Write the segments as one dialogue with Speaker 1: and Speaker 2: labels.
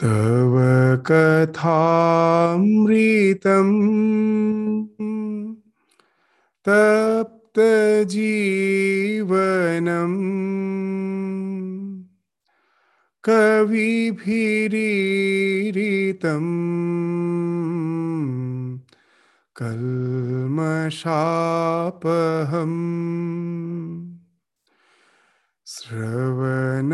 Speaker 1: तव कथामृतम् तप्तजीवनम् कविभिरीरितम् कल्मषापहम् श्रवणमङ्गलम्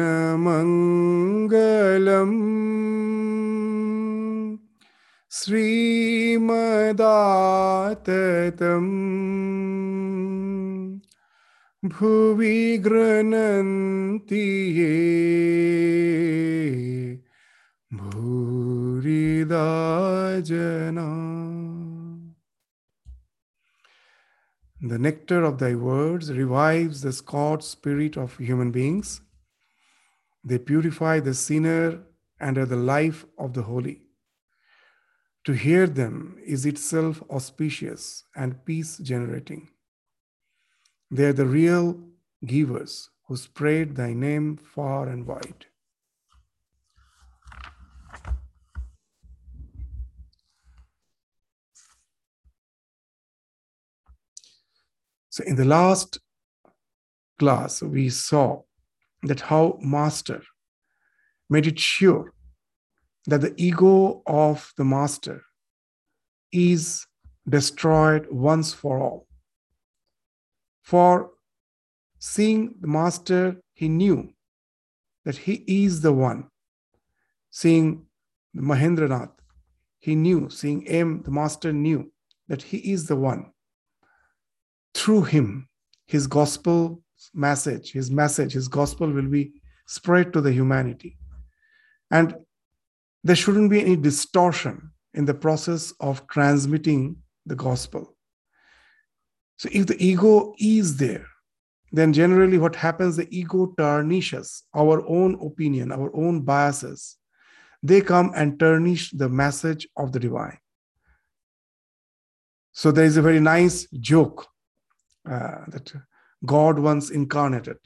Speaker 1: श्रीमदाततम् भुवि गृह्णन्ति ये भूरिदा जना The nectar of thy words revives the scorched spirit of human beings. They purify the sinner and are the life of the holy. To hear them is itself auspicious and peace generating. They are the real givers who spread thy name far and wide. So, in the last class, we saw that how Master made it sure that the ego of the Master is destroyed once for all. For seeing the Master, he knew that he is the one. Seeing Mahendranath, he knew, seeing M, the Master knew that he is the one through him, his gospel message, his message, his gospel will be spread to the humanity. And there shouldn't be any distortion in the process of transmitting the gospel. So if the ego is there, then generally what happens, the ego tarnishes our own opinion, our own biases. They come and tarnish the message of the divine. So there is a very nice joke uh, that God once incarnated.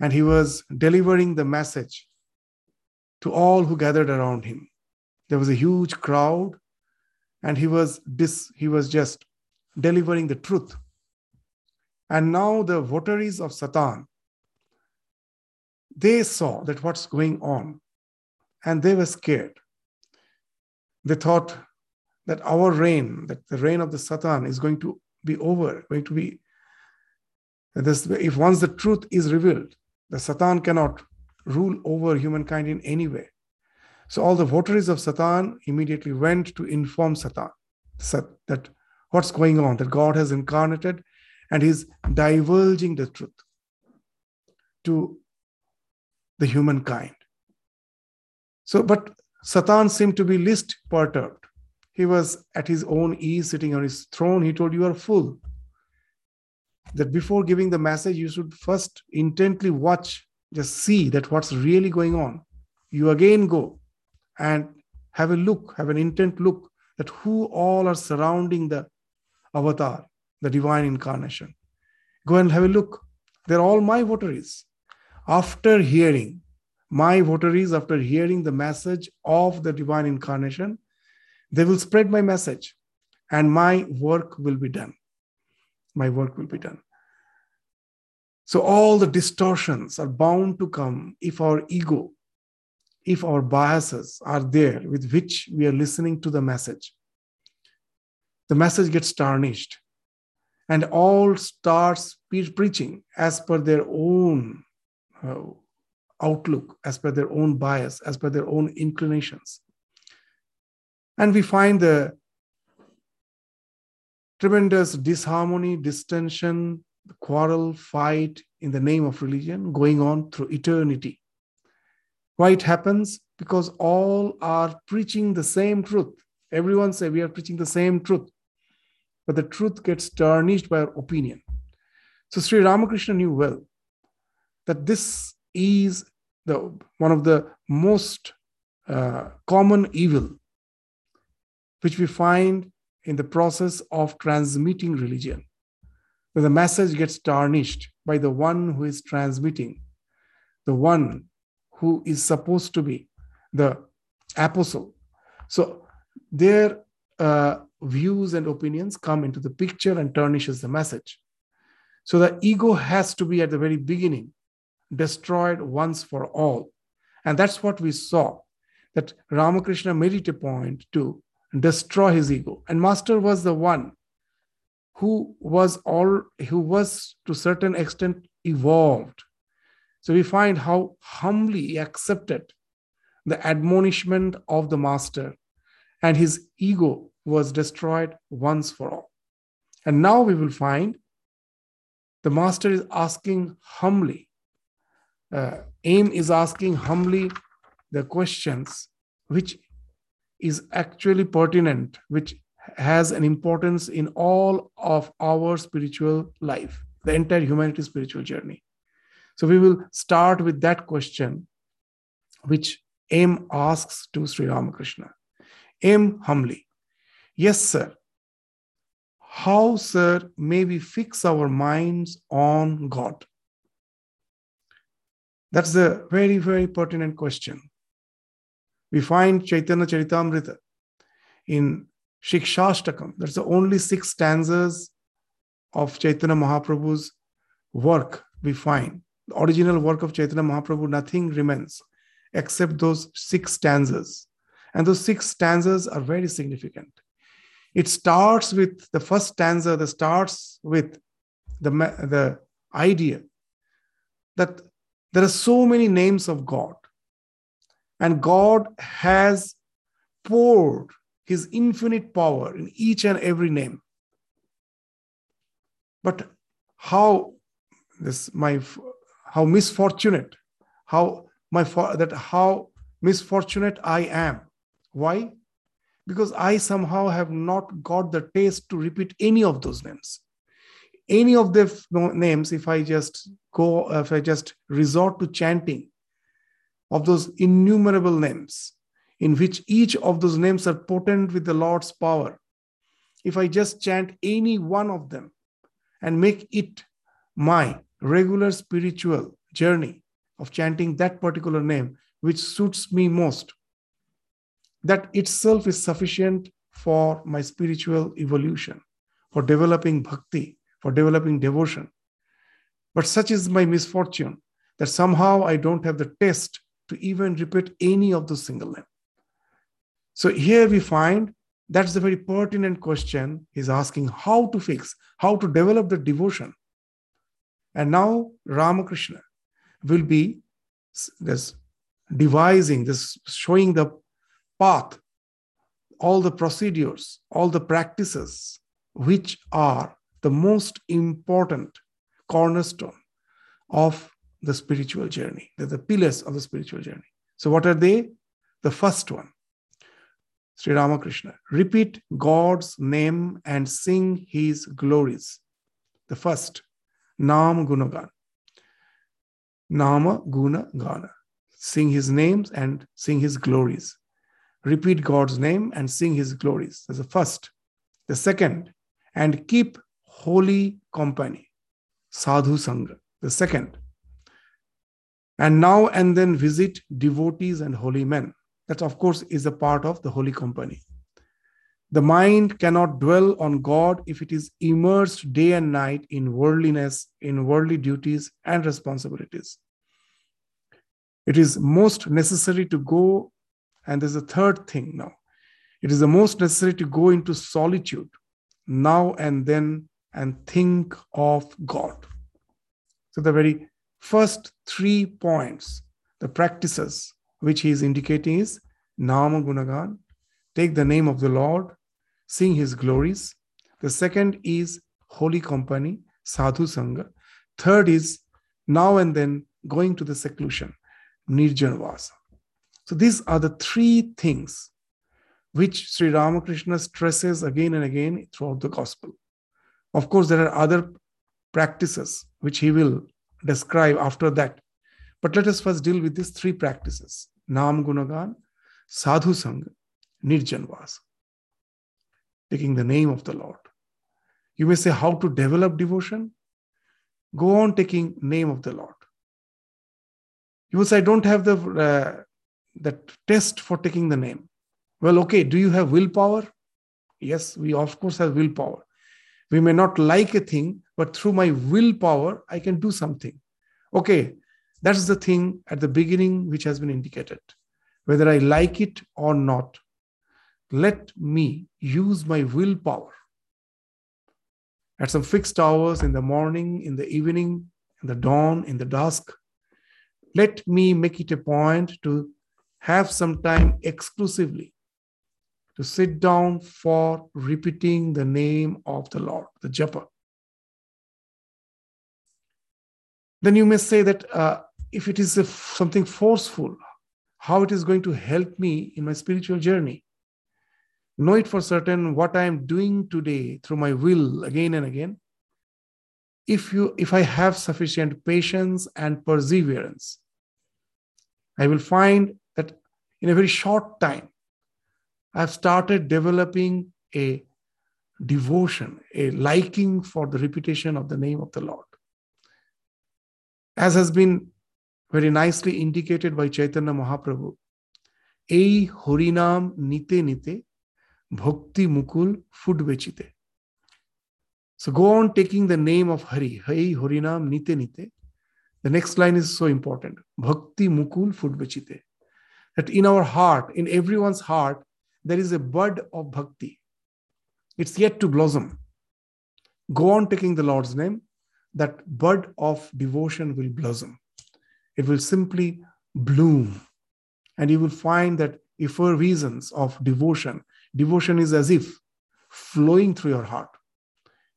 Speaker 1: And he was delivering the message to all who gathered around him. There was a huge crowd, and he was dis, he was just delivering the truth. And now the votaries of Satan, they saw that what's going on, and they were scared. They thought that our reign, that the reign of the Satan is going to be over, going to be this if once the truth is revealed, the Satan cannot rule over humankind in any way. So all the votaries of Satan immediately went to inform Satan that what's going on, that God has incarnated and he's divulging the truth to the humankind. So, but Satan seemed to be least perturbed. He was at his own ease, sitting on his throne. He told, You are full. That before giving the message, you should first intently watch, just see that what's really going on. You again go and have a look, have an intent look at who all are surrounding the avatar, the divine incarnation. Go and have a look. They're all my votaries. After hearing, my votaries, after hearing the message of the divine incarnation, they will spread my message and my work will be done. My work will be done. So, all the distortions are bound to come if our ego, if our biases are there with which we are listening to the message. The message gets tarnished and all starts preaching as per their own uh, outlook, as per their own bias, as per their own inclinations. And we find the tremendous disharmony, distension, quarrel, fight in the name of religion going on through eternity. Why it happens? Because all are preaching the same truth. Everyone say we are preaching the same truth, but the truth gets tarnished by our opinion. So Sri Ramakrishna knew well that this is the one of the most uh, common evil which we find in the process of transmitting religion. that the message gets tarnished by the one who is transmitting, the one who is supposed to be the apostle. So their uh, views and opinions come into the picture and tarnishes the message. So the ego has to be at the very beginning destroyed once for all. And that's what we saw that Ramakrishna made it a point to destroy his ego. And Master was the one who was all who was to certain extent evolved. So we find how humbly he accepted the admonishment of the master, and his ego was destroyed once for all. And now we will find the master is asking humbly, uh, M is asking humbly the questions which is actually pertinent, which has an importance in all of our spiritual life, the entire humanity spiritual journey. So we will start with that question, which M asks to Sri Ramakrishna. M humbly, Yes, sir. How, sir, may we fix our minds on God? That's a very, very pertinent question. We find Chaitanya Charitamrita in Shikshashtakam. That's the only six stanzas of Chaitanya Mahaprabhu's work we find. The original work of Chaitanya Mahaprabhu, nothing remains except those six stanzas. And those six stanzas are very significant. It starts with the first stanza that starts with the, the idea that there are so many names of God, and God has poured his infinite power in each and every name. But how this my how misfortunate, how my that how misfortunate I am. Why? Because I somehow have not got the taste to repeat any of those names. Any of the names, if I just go, if I just resort to chanting of those innumerable names, in which each of those names are potent with the Lord's power. If I just chant any one of them and make it my regular spiritual journey of chanting that particular name, which suits me most, that itself is sufficient for my spiritual evolution, for developing bhakti, for developing devotion. But such is my misfortune that somehow I don't have the taste to even repeat any of the single names. So here we find that's the very pertinent question he's asking how to fix, how to develop the devotion. And now Ramakrishna will be this devising, this showing the path, all the procedures, all the practices, which are the most important cornerstone of the spiritual journey. They're the pillars of the spiritual journey. So, what are they? The first one Sri Ramakrishna. Repeat God's name and sing his glories. The first, Nam Gunagan. Nama Guna Gana. Sing his names and sing his glories. Repeat God's name and sing his glories. That's the first. The second, and keep holy company. Sadhu Sangha. The second. And now and then visit devotees and holy men. That, of course, is a part of the holy company. The mind cannot dwell on God if it is immersed day and night in worldliness, in worldly duties and responsibilities. It is most necessary to go, and there's a third thing now. It is the most necessary to go into solitude now and then and think of God. So, the very first three points, the practices which he is indicating is Nama Gunagan, take the name of the Lord, sing his glories. The second is holy company, sadhu sangha. Third is now and then going to the seclusion, nirjanvasa. So these are the three things which Sri Ramakrishna stresses again and again throughout the gospel. Of course, there are other practices which he will describe after that. But let us first deal with these three practices Nam Gunagan, Sadhu Sangha, Nirjanvasa. Taking the name of the Lord. You may say, how to develop devotion? Go on taking name of the Lord. You will say, I don't have the uh, that test for taking the name. Well, okay, do you have willpower? Yes, we of course have willpower. We may not like a thing, but through my willpower, I can do something. Okay, that's the thing at the beginning which has been indicated. Whether I like it or not, let me use my willpower at some fixed hours in the morning, in the evening, in the dawn, in the dusk. Let me make it a point to have some time exclusively to sit down for repeating the name of the Lord, the japa. Then you may say that uh, if it is something forceful, how it is going to help me in my spiritual journey. Know it for certain what I am doing today through my will again and again. If you if I have sufficient patience and perseverance, I will find that in a very short time, I've started developing a devotion, a liking for the repetition of the name of the Lord As has been very nicely indicated by Chaitanya Mahaprabhu, এই হরিনাম নিতে নিতে ভক্তি মুকুল ফুটবে চিতে So go on taking the name of Hari, Hai Harinam Nite Nite. The next line is so important. Bhakti Mukul Fudbachite. That in our heart, in everyone's heart, there is a bud of bhakti. It's yet to blossom. Go on taking the Lord's name, that bud of devotion will blossom it will simply bloom. And you will find that if for reasons of devotion, devotion is as if flowing through your heart.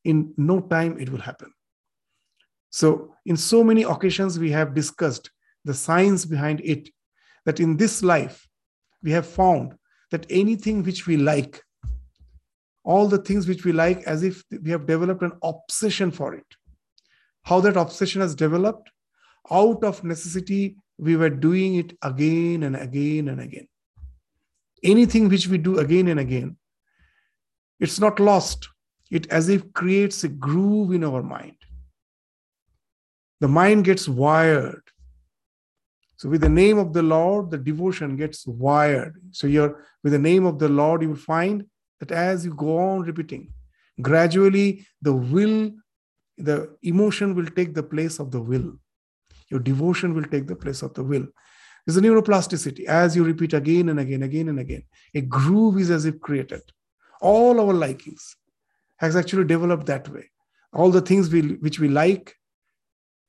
Speaker 1: In no time, it will happen. So, in so many occasions, we have discussed the science behind it that in this life, we have found that anything which we like, all the things which we like, as if we have developed an obsession for it. How that obsession has developed out of necessity, we were doing it again and again and again. Anything which we do again and again, it's not lost. It as if creates a groove in our mind. The mind gets wired. So, with the name of the Lord, the devotion gets wired. So, you're with the name of the Lord, you will find that as you go on repeating, gradually the will, the emotion will take the place of the will. Your devotion will take the place of the will. There's a neuroplasticity. As you repeat again and again, again and again, a groove is as if created. All our likings has actually developed that way. All the things we, which we like,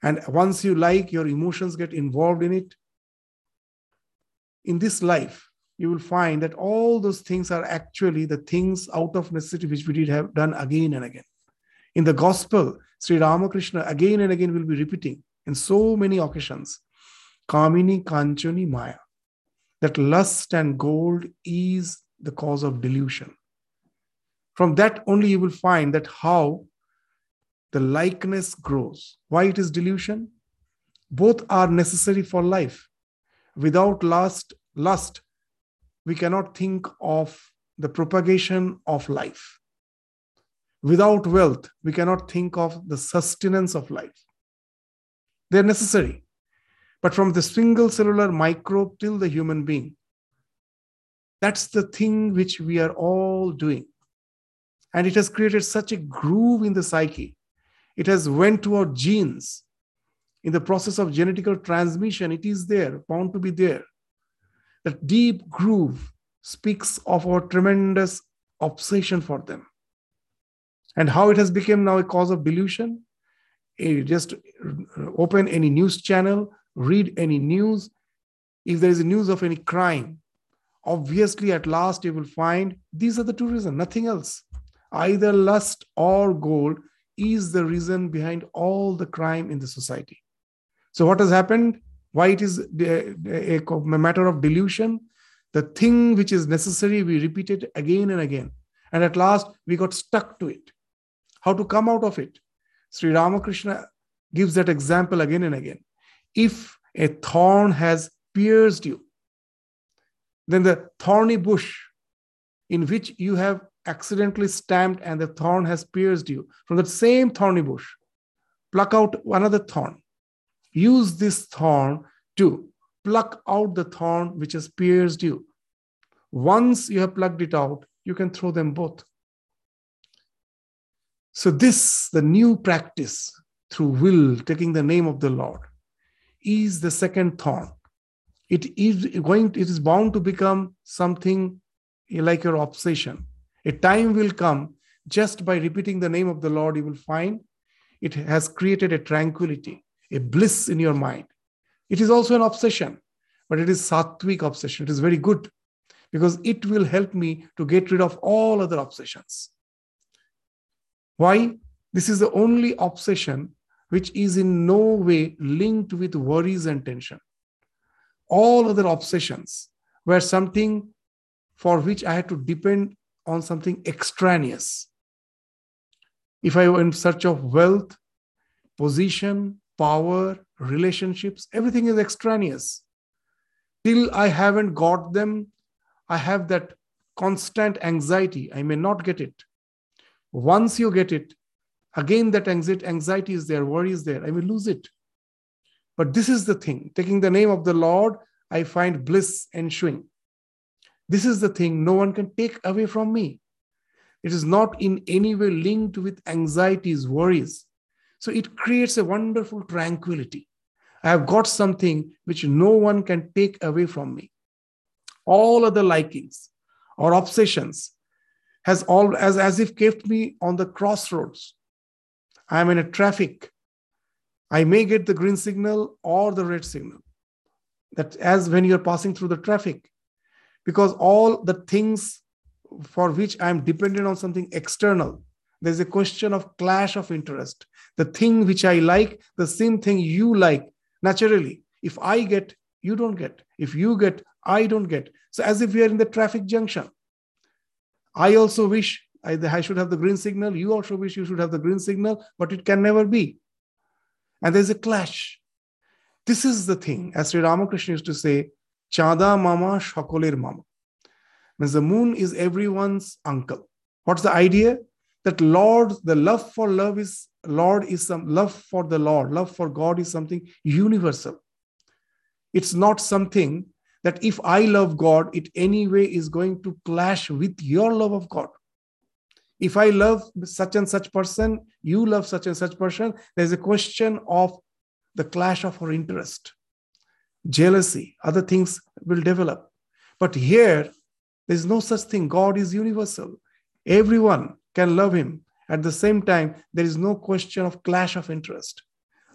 Speaker 1: and once you like, your emotions get involved in it. In this life, you will find that all those things are actually the things out of necessity which we did have done again and again. In the gospel, Sri Ramakrishna again and again will be repeating in so many occasions. Kamini Kanchani Maya. That lust and gold is the cause of delusion. From that only you will find that how the likeness grows. Why it is delusion? Both are necessary for life. Without lust, lust, we cannot think of the propagation of life. Without wealth, we cannot think of the sustenance of life. They're necessary. But from the single cellular microbe till the human being, that's the thing which we are all doing. And it has created such a groove in the psyche. It has went to our genes. In the process of genetical transmission, it is there, bound to be there. That deep groove speaks of our tremendous obsession for them. And how it has become now a cause of delution just open any news channel, read any news. If there is news of any crime, obviously at last you will find these are the two reasons, nothing else. Either lust or gold is the reason behind all the crime in the society. So, what has happened? Why it is uh, uh, a, a matter of delusion? The thing which is necessary, we repeat it again and again. And at last, we got stuck to it. How to come out of it? Sri Ramakrishna gives that example again and again. If a thorn has pierced you, then the thorny bush in which you have accidentally stamped and the thorn has pierced you, from that same thorny bush, pluck out another thorn. Use this thorn to pluck out the thorn which has pierced you. Once you have plucked it out, you can throw them both. So, this, the new practice through will, taking the name of the Lord, is the second thorn. It is going, it is bound to become something like your obsession. A time will come just by repeating the name of the Lord, you will find it has created a tranquility, a bliss in your mind. It is also an obsession, but it is sattvic obsession. It is very good because it will help me to get rid of all other obsessions. Why? This is the only obsession which is in no way linked with worries and tension. All other obsessions were something for which I had to depend on something extraneous. If I were in search of wealth, position, power, relationships, everything is extraneous. Till I haven't got them, I have that constant anxiety. I may not get it. Once you get it, again that anxiety is there, worry is there. I will lose it. But this is the thing taking the name of the Lord, I find bliss ensuing. This is the thing no one can take away from me. It is not in any way linked with anxieties, worries. So it creates a wonderful tranquility. I have got something which no one can take away from me. All other likings or obsessions has all as, as if kept me on the crossroads. I am in a traffic. I may get the green signal or the red signal. That as when you're passing through the traffic, because all the things for which I'm dependent on something external, there's a question of clash of interest. The thing which I like, the same thing you like, naturally. If I get, you don't get. If you get, I don't get. So, as if we are in the traffic junction. I also wish I, I should have the green signal. You also wish you should have the green signal, but it can never be. And there's a clash. This is the thing, as Sri Ramakrishna used to say, Chada mama shakolir mama. Means the moon is everyone's uncle. What's the idea? That Lord, the love for love is Lord is some love for the Lord, love for God is something universal. It's not something that if I love God, it anyway is going to clash with your love of God. If I love such and such person, you love such and such person, there's a question of the clash of our interest jealousy, other things will develop. But here, there's no such thing. God is universal. Everyone can love him. At the same time, there is no question of clash of interest.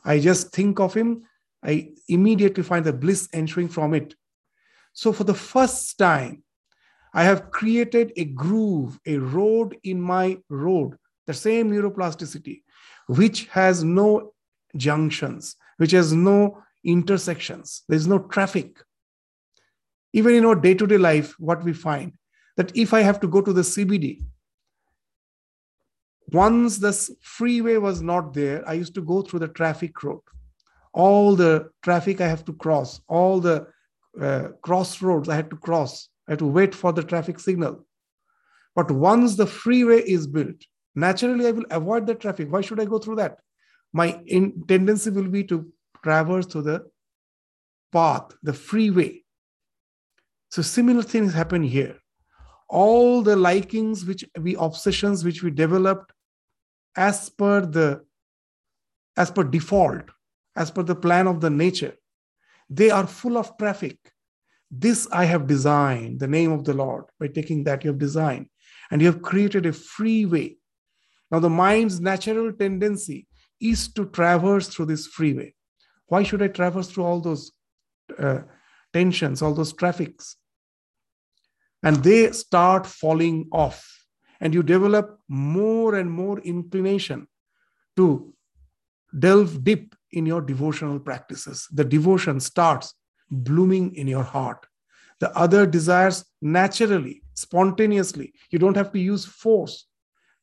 Speaker 1: I just think of him, I immediately find the bliss ensuing from it. So, for the first time, I have created a groove, a road in my road, the same neuroplasticity, which has no junctions, which has no intersections, there's no traffic. Even in our day to day life, what we find that if I have to go to the CBD, once the freeway was not there, I used to go through the traffic road. All the traffic I have to cross, all the uh, crossroads I had to cross, I had to wait for the traffic signal. But once the freeway is built, naturally I will avoid the traffic. Why should I go through that? My in, tendency will be to traverse through the path, the freeway. So similar things happen here. All the likings which we obsessions which we developed as per the as per default, as per the plan of the nature, they are full of traffic. This I have designed, the name of the Lord. By taking that, you have designed, and you have created a freeway. Now, the mind's natural tendency is to traverse through this freeway. Why should I traverse through all those uh, tensions, all those traffics? And they start falling off, and you develop more and more inclination to delve deep in your devotional practices. The devotion starts blooming in your heart. The other desires naturally, spontaneously, you don't have to use force,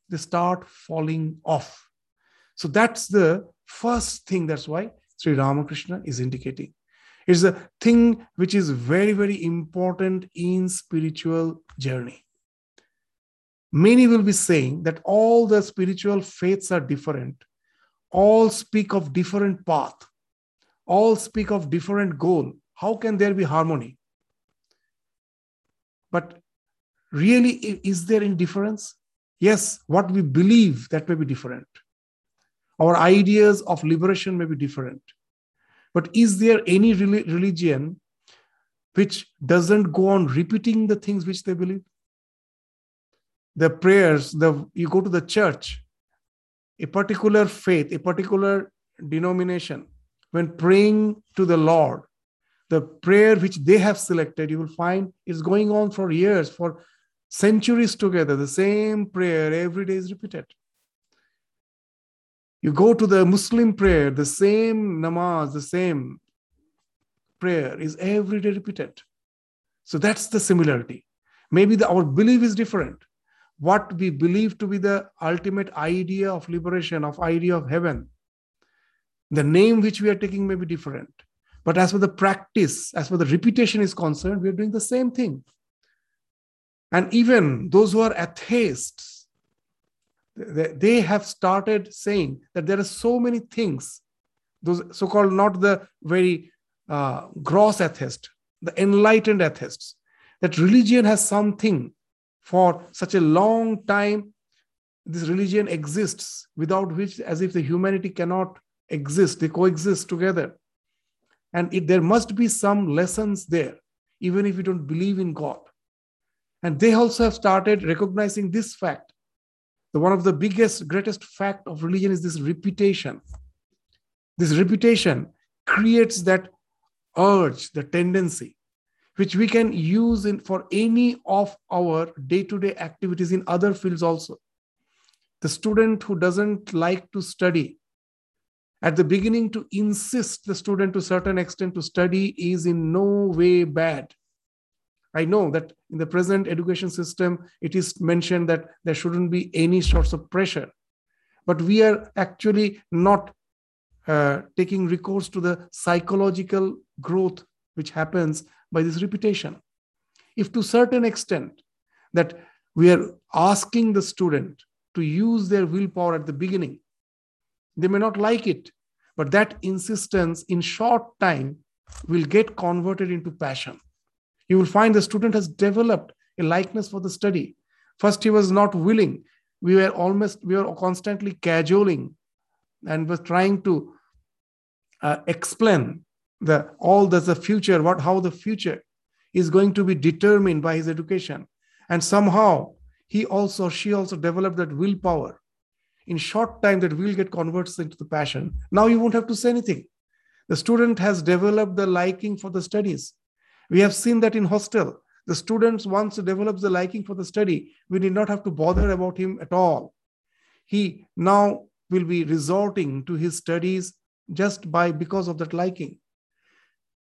Speaker 1: they start falling off. So that's the first thing. That's why Sri Ramakrishna is indicating. It's a thing which is very, very important in spiritual journey. many will be saying that all the spiritual faiths are different, all speak of different path, all speak of different goal. How can there be harmony? But really, is there any difference? Yes, what we believe that may be different. Our ideas of liberation may be different. But is there any religion which doesn't go on repeating the things which they believe? The prayers, the you go to the church, a particular faith, a particular denomination, when praying to the Lord, the prayer which they have selected, you will find is going on for years, for centuries together. The same prayer every day is repeated. You go to the Muslim prayer, the same namaz, the same prayer is every day repeated. So that's the similarity. Maybe the, our belief is different. What we believe to be the ultimate idea of liberation, of idea of heaven, the name which we are taking may be different. But as for the practice, as for the repetition is concerned, we are doing the same thing. And even those who are atheists, they have started saying that there are so many things, those so called not the very uh, gross atheists, the enlightened atheists, that religion has something for such a long time. This religion exists without which, as if the humanity cannot exist, they coexist together. And it, there must be some lessons there, even if you don't believe in God. And they also have started recognizing this fact. The one of the biggest, greatest fact of religion is this repetition. This repetition creates that urge, the tendency, which we can use in for any of our day-to-day activities in other fields also. The student who doesn't like to study, at the beginning to insist the student to certain extent to study is in no way bad I know that in the present education system, it is mentioned that there shouldn't be any sorts of pressure. But we are actually not uh, taking recourse to the psychological growth which happens by this repetition. If to certain extent that we are asking the student to use their willpower at the beginning, they may not like it, but that insistence in short time will get converted into passion you will find the student has developed a likeness for the study. First, he was not willing. We were almost, we were constantly cajoling and was trying to uh, explain the all the, the future, what how the future is going to be determined by his education. And somehow he also, she also developed that willpower. In short time, that will get converted into the passion. Now you won't have to say anything. The student has developed the liking for the studies. We have seen that in hostel. The students, once develops the liking for the study, we need not have to bother about him at all. He now will be resorting to his studies just by because of that liking.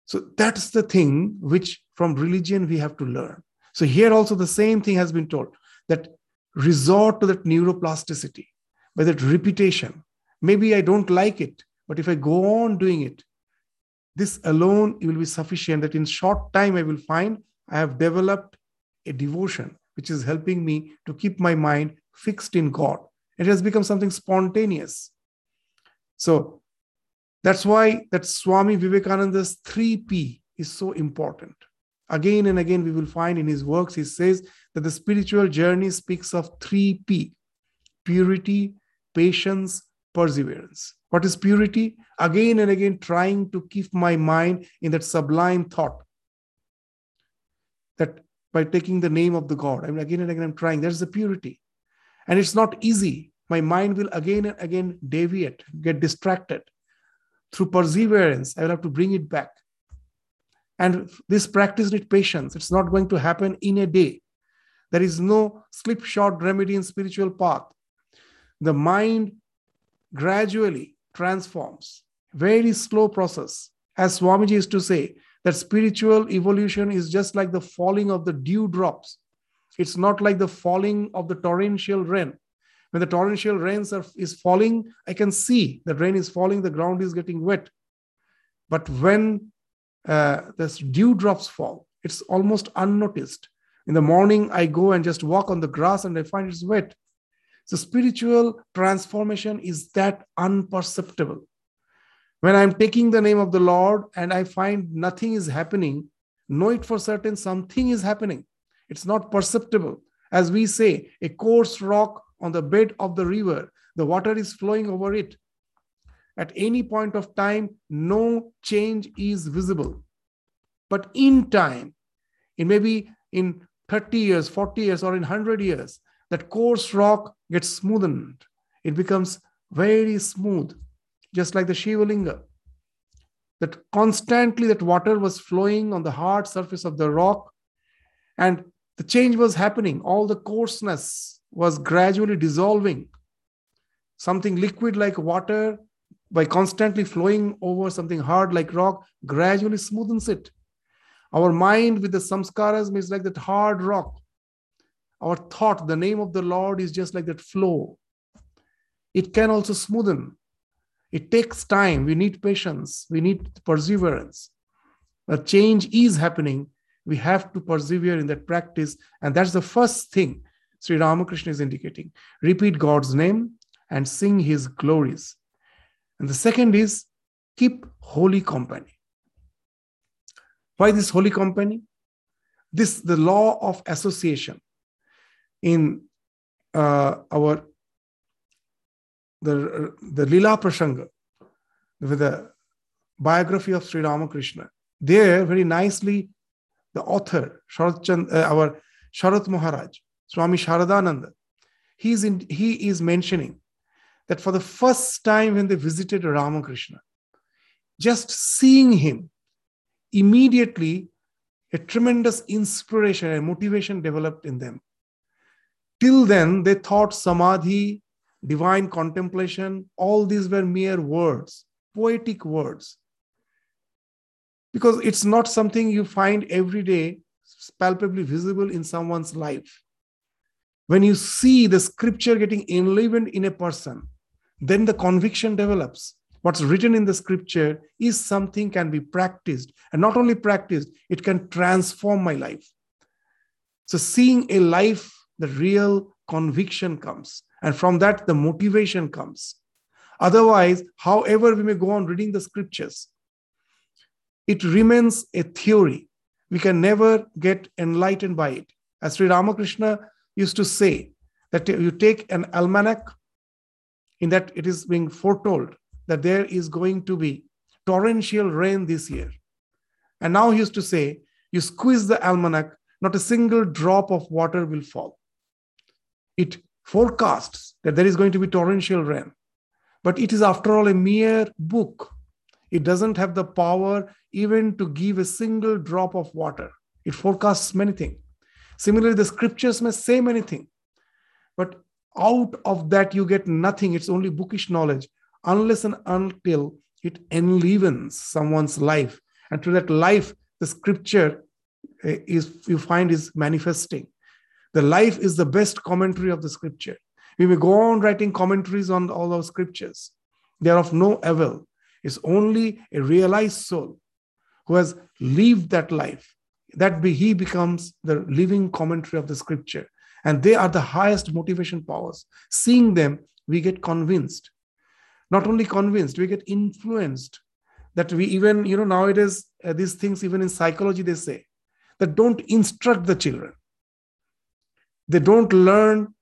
Speaker 1: So that's the thing which from religion we have to learn. So here also the same thing has been told that resort to that neuroplasticity by that repetition. Maybe I don't like it, but if I go on doing it, this alone will be sufficient that in short time I will find I have developed a devotion which is helping me to keep my mind fixed in God. It has become something spontaneous. So that's why that Swami Vivekananda's 3P is so important. Again and again, we will find in his works, he says that the spiritual journey speaks of 3P purity, patience, perseverance. What is purity? Again and again, trying to keep my mind in that sublime thought. That by taking the name of the God, I mean, again and again, I'm trying. There's the purity. And it's not easy. My mind will again and again deviate, get distracted. Through perseverance, I will have to bring it back. And this practice needs patience. It's not going to happen in a day. There is no slipshod remedy in spiritual path. The mind gradually transforms. Very slow process. As Swamiji used to say, that spiritual evolution is just like the falling of the dew drops. It's not like the falling of the torrential rain. When the torrential rains are, is falling, I can see the rain is falling, the ground is getting wet. But when uh, the dew drops fall, it's almost unnoticed. In the morning, I go and just walk on the grass and I find it's wet. So, spiritual transformation is that unperceptible. When I'm taking the name of the Lord and I find nothing is happening, know it for certain something is happening. It's not perceptible. As we say, a coarse rock on the bed of the river, the water is flowing over it. At any point of time, no change is visible. But in time, it may be in 30 years, 40 years, or in 100 years, that coarse rock gets smoothened. It becomes very smooth, just like the Shivalinga. That constantly that water was flowing on the hard surface of the rock, and the change was happening. All the coarseness was gradually dissolving. Something liquid like water, by constantly flowing over something hard like rock, gradually smoothens it. Our mind with the samskaras is like that hard rock. Our thought, the name of the Lord, is just like that flow. It can also smoothen. It takes time. We need patience. We need perseverance. A change is happening. We have to persevere in that practice. And that's the first thing Sri Ramakrishna is indicating. Repeat God's name and sing his glories. And the second is keep holy company. Why this holy company? This the law of association in uh, our the the Lila Prasanga with the biography of Sri Ramakrishna. There, very nicely, the author Sharat Chand, uh, our Sharat Maharaj, Swami Sharadananda, he is in, he is mentioning that for the first time when they visited Ramakrishna, just seeing him immediately a tremendous inspiration and motivation developed in them. Till then, they thought samadhi, divine contemplation, all these were mere words, poetic words. Because it's not something you find every day palpably visible in someone's life. When you see the scripture getting enlivened in a person, then the conviction develops. What's written in the scripture is something can be practiced. And not only practiced it can transform my life. So seeing a life the real conviction comes. And from that the motivation comes. Otherwise however we may go on reading the scriptures it remains a theory. We can never get enlightened by it. As sri ramakrishna used to say that you take an almanac in that it is being foretold that there is going to be torrential rain this year. And now he used to say, you squeeze the almanac, not a single drop of water will fall. It forecasts that there is going to be torrential rain. But it is, after all, a mere book. It doesn't have the power even to give a single drop of water. It forecasts many things. Similarly, the scriptures may say many things. But out of that, you get nothing. It's only bookish knowledge unless and until it enlivens someone's life. And through that life, the scripture eh, is you find is manifesting. The life is the best commentary of the scripture. We may go on writing commentaries on all our scriptures. They are of no avail. It's only a realized soul who has lived that life that be, he becomes the living commentary of the scripture. And they are the highest motivation powers. Seeing them, we get convinced. Not only convinced we get influenced. That we even you know nowadays uh, these things even in psychology they say that don't instruct the children. They don't learn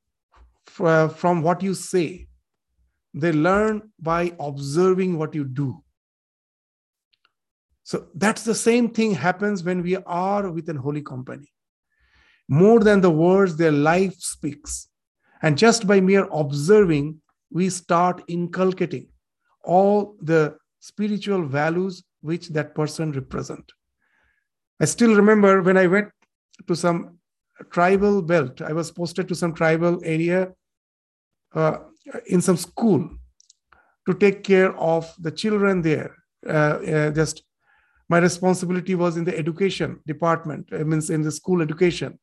Speaker 1: f- uh, from what you say. They learn by observing what you do so that's the same thing happens when we are with an holy company. More than the words their life speaks. And just by mere observing we start inculcating all the spiritual values which that person represent. I still remember when i went to some tribal belt i was posted to some tribal area uh, in some school to take care of the children there. Uh, uh, just my responsibility was in the education department i mean in the school education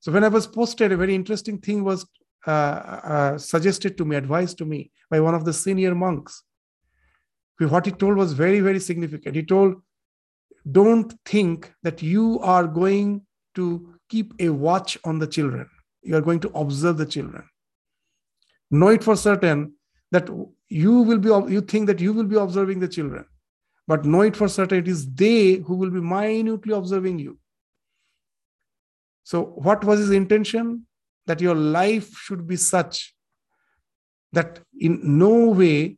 Speaker 1: so when i was posted a very interesting thing was uh, uh, suggested to me, advised to me by one of the senior monks. What he told was very, very significant. He told, Don't think that you are going to keep a watch on the children. You are going to observe the children. Know it for certain that you will be you think that you will be observing the children but know it for certain it is they who will be minutely observing you. So what was his intention? That your life should be such that in no way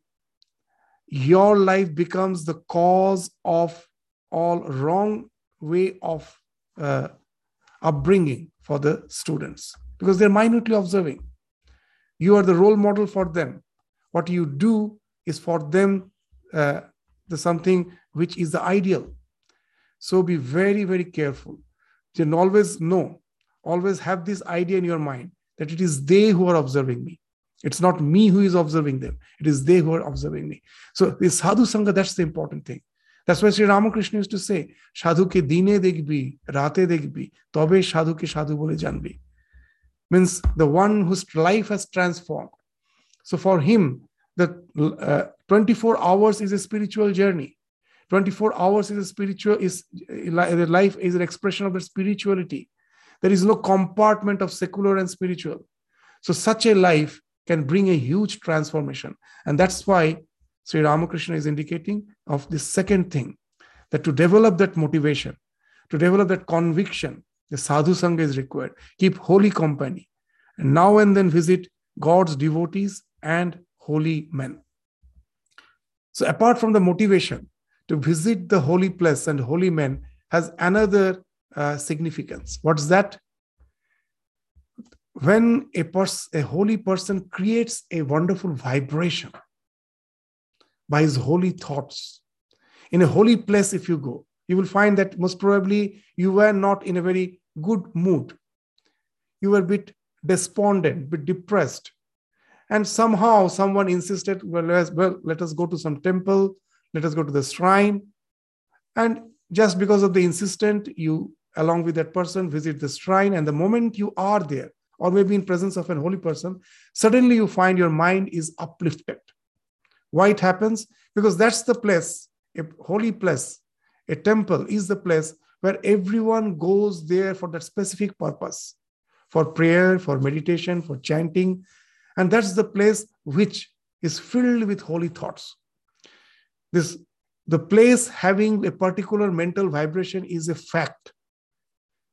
Speaker 1: your life becomes the cause of all wrong way of uh, upbringing for the students. Because they're minutely observing. You are the role model for them. What you do is for them uh, the something which is the ideal. So be very very careful. And always know always have this idea in your mind that it is they who are observing me. It's not me who is observing them. It is they who are observing me. So this sadhu sangha that's the important thing. That's why Sri Ramakrishna used to say, Sadhu ke dine dekbi, rate dekbi, tobe sadhu ke sadhu bole janbi. Means the one whose life has transformed, so for him, the uh, 24 hours is a spiritual journey. 24 hours is a spiritual is life is an expression of the spirituality. There is no compartment of secular and spiritual. So such a life can bring a huge transformation, and that's why Sri Ramakrishna is indicating of the second thing that to develop that motivation, to develop that conviction, the sadhu sangha is required. Keep holy company, and now and then visit God's devotees and holy men. So, apart from the motivation to visit the holy place and holy men, has another uh, significance. What's that? When a person, a holy person creates a wonderful vibration by his holy thoughts, in a holy place, if you go, you will find that most probably you were not in a very good mood. You were a bit despondent, bit depressed. And somehow someone insisted, well, well, let us go to some temple, let us go to the shrine. And just because of the insistent, you, along with that person, visit the shrine. And the moment you are there, or maybe in presence of an holy person, suddenly you find your mind is uplifted. Why it happens? Because that's the place, a holy place, a temple is the place where everyone goes there for that specific purpose for prayer, for meditation, for chanting, and that's the place which is filled with holy thoughts. This the place having a particular mental vibration is a fact.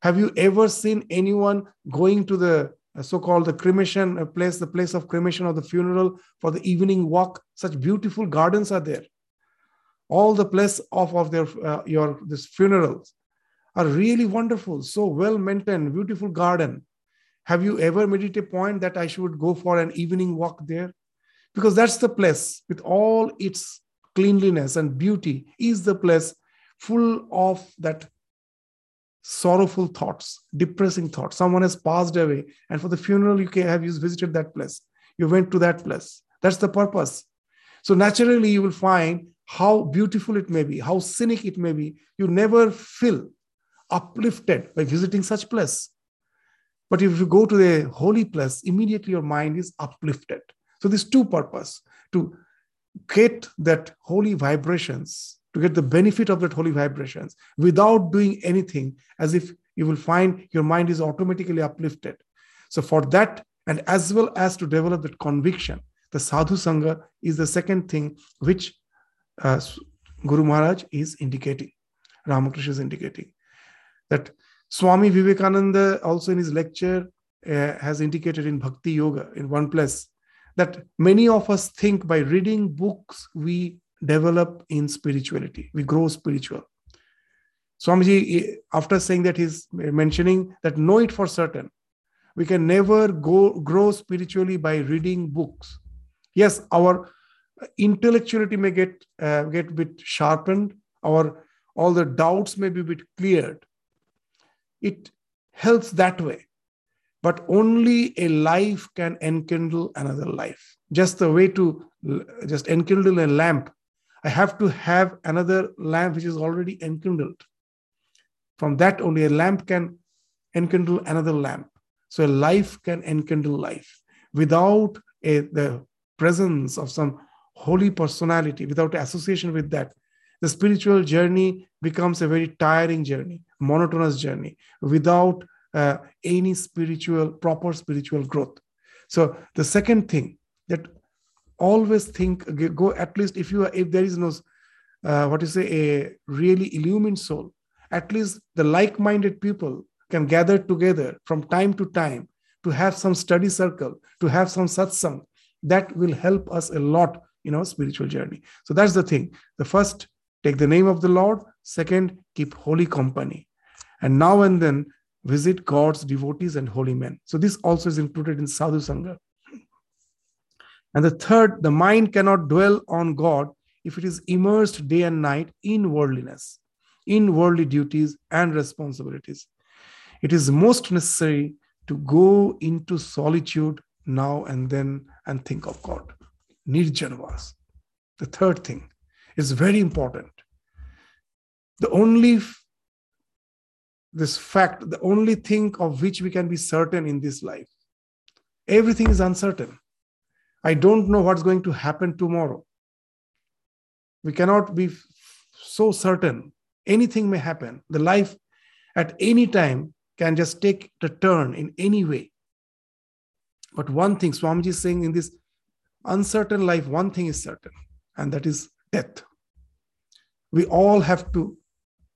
Speaker 1: Have you ever seen anyone going to the uh, so-called the cremation place, the place of cremation or the funeral for the evening walk? Such beautiful gardens are there. All the place of, of their uh, your this funerals are really wonderful, so well maintained, beautiful garden. Have you ever made it a point that I should go for an evening walk there? Because that's the place with all its cleanliness and beauty, is the place full of that sorrowful thoughts, depressing thoughts. Someone has passed away, and for the funeral, you can have you visited that place. You went to that place. That's the purpose. So naturally, you will find how beautiful it may be, how scenic it may be. You never feel uplifted by visiting such place. But if you go to the holy place, immediately your mind is uplifted. So there's two purpose to get that holy vibrations, to get the benefit of that holy vibrations without doing anything, as if you will find your mind is automatically uplifted. So for that, and as well as to develop that conviction, the sadhu sangha is the second thing which uh, Guru Maharaj is indicating, Ramakrishna is indicating that Swami Vivekananda, also in his lecture, uh, has indicated in Bhakti Yoga in one place that many of us think by reading books we develop in spirituality, we grow spiritual. Swamiji, after saying that, he's mentioning that know it for certain. We can never go grow spiritually by reading books. Yes, our intellectuality may get uh, get a bit sharpened, our all the doubts may be a bit cleared, it helps that way. But only a life can enkindle another life. Just the way to just enkindle a lamp, I have to have another lamp which is already enkindled. From that, only a lamp can enkindle another lamp. So a life can enkindle life. Without a, the presence of some holy personality, without association with that, the spiritual journey becomes a very tiring journey, monotonous journey without uh, any spiritual, proper spiritual growth. So the second thing that always think, go at least if you are, if there is no, uh, what you say, a really illumined soul, at least the like-minded people can gather together from time to time to have some study circle, to have some satsang. That will help us a lot in our spiritual journey. So that's the thing. The first, take the name of the Lord. Second, keep holy company. And now and then visit God's devotees and holy men. So this also is included in Sadhu Sangha. And the third, the mind cannot dwell on God if it is immersed day and night in worldliness, in worldly duties and responsibilities. It is most necessary to go into solitude now and then and think of God. Nirjanvas. The third thing is very important. The only this fact, the only thing of which we can be certain in this life, everything is uncertain. I don't know what's going to happen tomorrow. We cannot be so certain. Anything may happen. The life at any time can just take the turn in any way. But one thing Swamiji is saying in this uncertain life, one thing is certain, and that is death. We all have to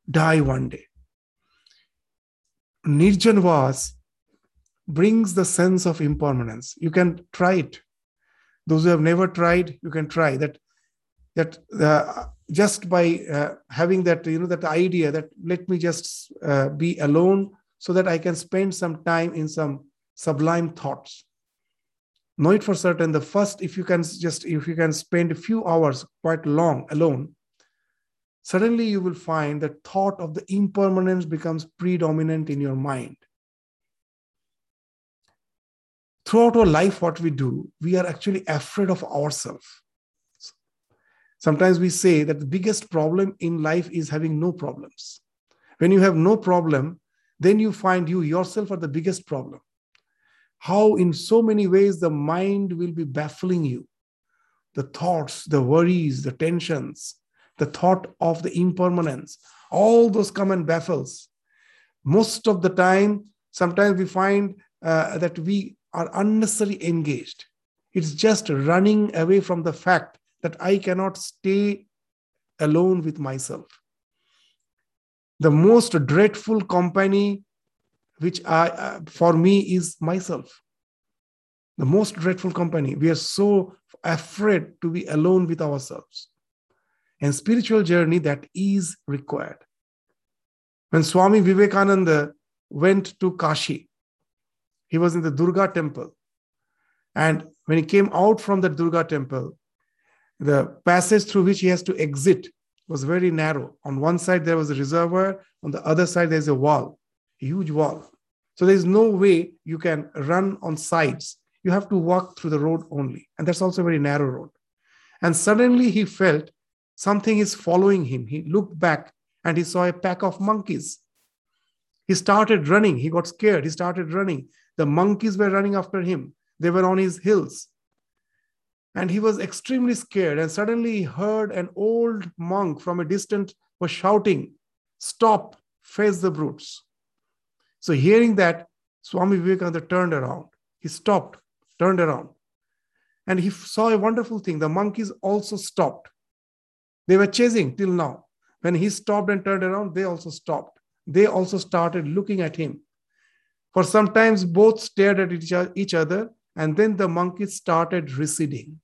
Speaker 1: die one day. Nirjanvas brings the sense of impermanence. You can try it. Those who have never tried, you can try that. That uh, just by uh, having that, you know, that idea that let me just uh, be alone so that I can spend some time in some sublime thoughts. Know it for certain. The first, if you can just, if you can spend a few hours quite long alone, suddenly you will find that thought of the impermanence becomes predominant in your mind. Throughout our life, what we do, we are actually afraid of ourselves. Sometimes we say that the biggest problem in life is having no problems. When you have no problem, then you find you yourself are the biggest problem. How, in so many ways, the mind will be baffling you. The thoughts, the worries, the tensions, the thought of the impermanence, all those come and baffles. Most of the time, sometimes we find uh, that we are unnecessarily engaged. It's just running away from the fact that I cannot stay alone with myself the most dreadful company which I, uh, for me is myself the most dreadful company we are so afraid to be alone with ourselves and spiritual journey that is required when swami vivekananda went to kashi he was in the durga temple and when he came out from the durga temple the passage through which he has to exit was very narrow. On one side, there was a reservoir. On the other side, there's a wall, a huge wall. So there's no way you can run on sides. You have to walk through the road only. And that's also a very narrow road. And suddenly he felt something is following him. He looked back and he saw a pack of monkeys. He started running. He got scared. He started running. The monkeys were running after him. They were on his heels. And he was extremely scared. And suddenly he heard an old monk from a distance was shouting, Stop, face the brutes. So hearing that, Swami Vivekananda turned around. He stopped, turned around. And he saw a wonderful thing. The monkeys also stopped. They were chasing till now. When he stopped and turned around, they also stopped. They also started looking at him. For sometimes both stared at each other and then the monkeys started receding.